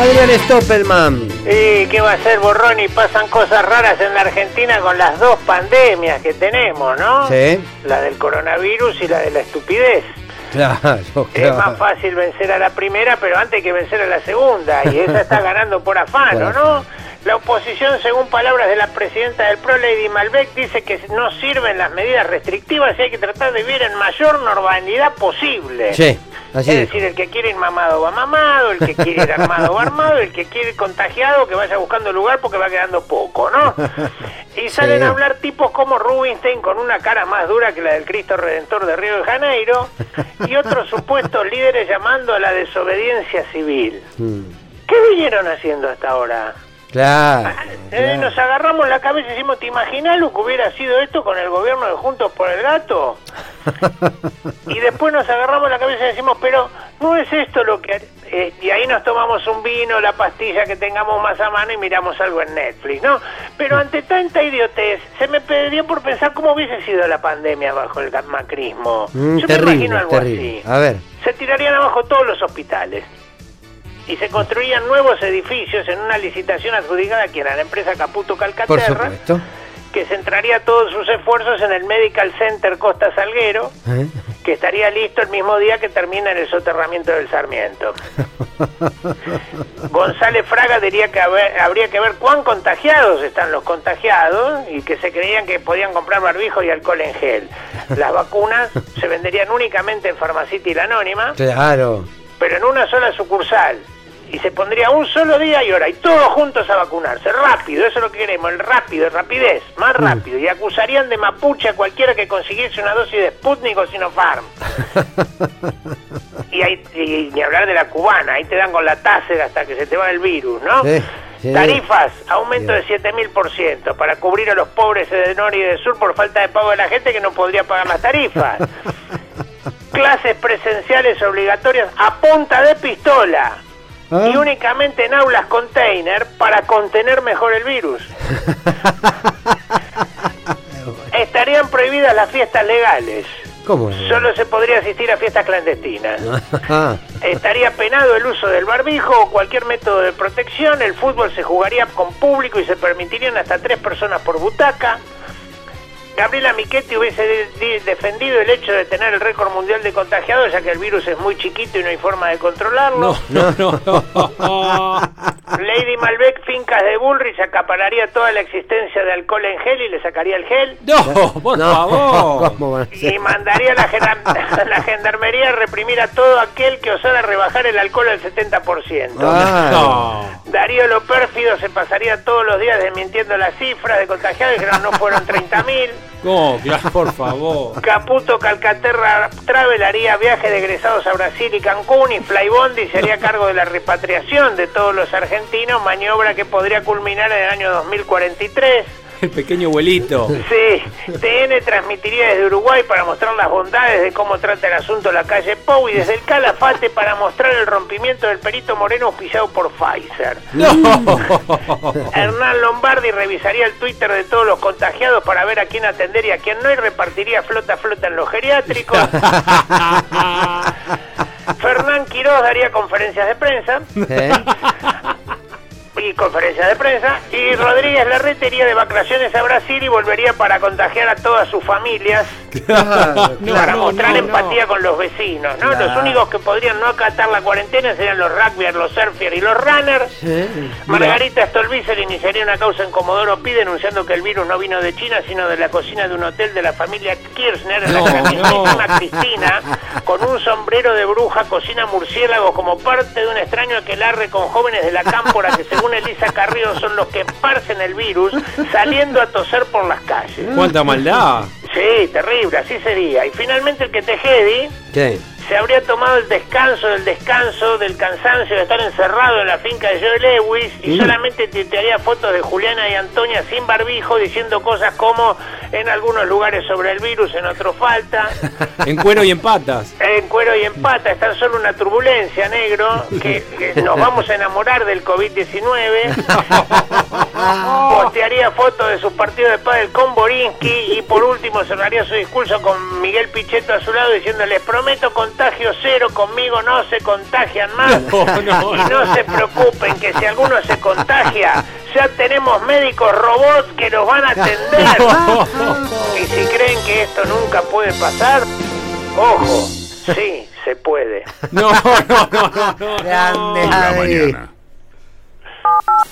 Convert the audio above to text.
Adrián Stoppelman. ¿Y qué va a ser borrón? Y pasan cosas raras en la Argentina con las dos pandemias que tenemos, ¿no? Sí. La del coronavirus y la de la estupidez. Claro, Es más claro. fácil vencer a la primera, pero antes hay que vencer a la segunda. Y esa está ganando por afano, ¿no? La oposición, según palabras de la presidenta del PRO, Lady Malbec, dice que no sirven las medidas restrictivas y hay que tratar de vivir en mayor normalidad posible. Sí, así es dijo. decir, el que quiere ir mamado va mamado, el que quiere ir armado va armado, el que quiere ir contagiado que vaya buscando lugar porque va quedando poco, ¿no? Y salen Sí. a hablar tipos como Rubinstein con una cara más dura que la del Cristo Redentor de Río de Janeiro y otros supuestos líderes llamando a la desobediencia civil. Mm, ¿Qué vinieron haciendo hasta ahora? Claro. Eh, nos claro. agarramos la cabeza y decimos, ¿te imaginas lo que hubiera sido esto con el gobierno de Juntos por el Gato? Y después nos agarramos la cabeza y decimos, pero no es esto lo que... eh, y ahí nos tomamos un vino, la pastilla que tengamos más a mano y miramos algo en Netflix, ¿no? Pero ante tanta idiotez, se me dio por pensar cómo hubiese sido la pandemia bajo el macrismo. Mm, Yo me terrible, imagino algo terrible. así. A ver. Se tirarían abajo todos los hospitales y se construían nuevos edificios en una licitación adjudicada a quien a la empresa Caputo Calcaterra, que centraría todos sus esfuerzos en el Medical Center Costa Salguero, ¿Eh? que estaría listo el mismo día que termina en el soterramiento del Sarmiento. González Fraga diría que haber- habría que ver cuán contagiados están los contagiados y que se creían que podían comprar barbijo y alcohol en gel. Las vacunas se venderían únicamente en Farmacity y la Anónima, Claro. Pero en una sola sucursal. Y se pondría un solo día y hora, y todos juntos a vacunarse, rápido, eso es lo que queremos, el rápido, el rapidez, más rápido. Y acusarían de mapuche a cualquiera que consiguiese una dosis de Sputnik o Sinopharm. y, ahí, y ni hablar de la cubana, ahí te dan con la taser hasta que se te va el virus, ¿no? Sí. Tarifas, aumento de Bien. 7000% para cubrir a los pobres de norte y de sur por falta de pago de la gente que no podría pagar las tarifas. Clases presenciales obligatorias a punta de pistola. ¿Ah? Y únicamente en aulas container para contener mejor el virus. Estarían prohibidas las fiestas legales. ¿Cómo? Solo se podría asistir a fiestas clandestinas. Ah, Estaría penado el uso del barbijo o cualquier método de protección. El fútbol se jugaría con público y se permitirían hasta tres personas por butaca. Gabriela Michetti hubiese de- de- defendido el hecho de tener el récord mundial de contagiados, ya que el virus es muy chiquito y no hay forma de controlarlo. No, no, no. Lady Malbec, fincas de Bullrich, acapararía toda la existencia de alcohol en gel y le sacaría el gel. No, por no, favor. Y mandaría a la, gendarm- la gendarmería a reprimir a todo aquel que osara rebajar el alcohol al 70%. Ah, No. Darío lo pérfido se pasaría todos los días desmintiendo las cifras de contagiados, dijeron no fueron 30.000. Por favor. Caputo Calcaterra Travel haría viaje de egresados a Brasil y Cancún y Flybondi se haría cargo de la repatriación de todos los argentinos, maniobra que podría culminar en el año 2043. El pequeño abuelito. Sí, TN transmitiría desde Uruguay para mostrar las bondades de cómo trata el asunto la calle Pou y desde el Calafate para mostrar el rompimiento del perito Moreno auspiciado por Pfizer. No. Hernán Lombardi revisaría el Twitter de todos los contagiados para ver a quién atender y a quién no y repartiría flota flota en los geriátricos. Fernán Quiroz daría conferencias de prensa ¿eh? Y conferencias de prensa y Rodríguez Larrete iría de vacaciones a Brasil y volvería para contagiar a todas sus familias Claro, No, para no, mostrar no, empatía con los vecinos, ¿no? Claro. Los únicos que podrían no acatar la cuarentena serían los rugbyers, los surfers y los runners. Sí. Margarita Stolbizer iniciaría una causa en Comodoro Pi denunciando que el virus no vino de China, sino de la cocina de un hotel de la familia Kirchner. No, la no. Cristina, con un sombrero de bruja, cocina murciélagos como parte de un extraño aquelarre con jóvenes de la cámpora que según Elisa Carrillo son los que esparcen el virus, saliendo a toser por las calles. Cuánta maldad. Sí, terrible, así sería. Y finalmente el que Tejedi ¿Qué? Se habría tomado el descanso del descanso, del cansancio de estar encerrado en la finca de Joe Lewis y solamente tuitearía fotos de Juliana y Antonia sin barbijo diciendo cosas como en algunos lugares sobre el virus, en otros falta, En cuero y en patas. en cuero y en pata, es tan solo una turbulencia, negro, que, que nos vamos a enamorar del COVID-19. Postearía fotos de sus partidos de pádel con Borinsky y por último cerraría su discurso con Miguel Pichetto a su lado diciendo les prometo contagio cero conmigo no se contagian más. No, no, y no se preocupen que si alguno se contagia, ya tenemos médicos robots que los van a atender. Y si creen que esto nunca puede pasar, ojo, sí, se puede. No, no, no, no, no. Grande, La Javi. mañana.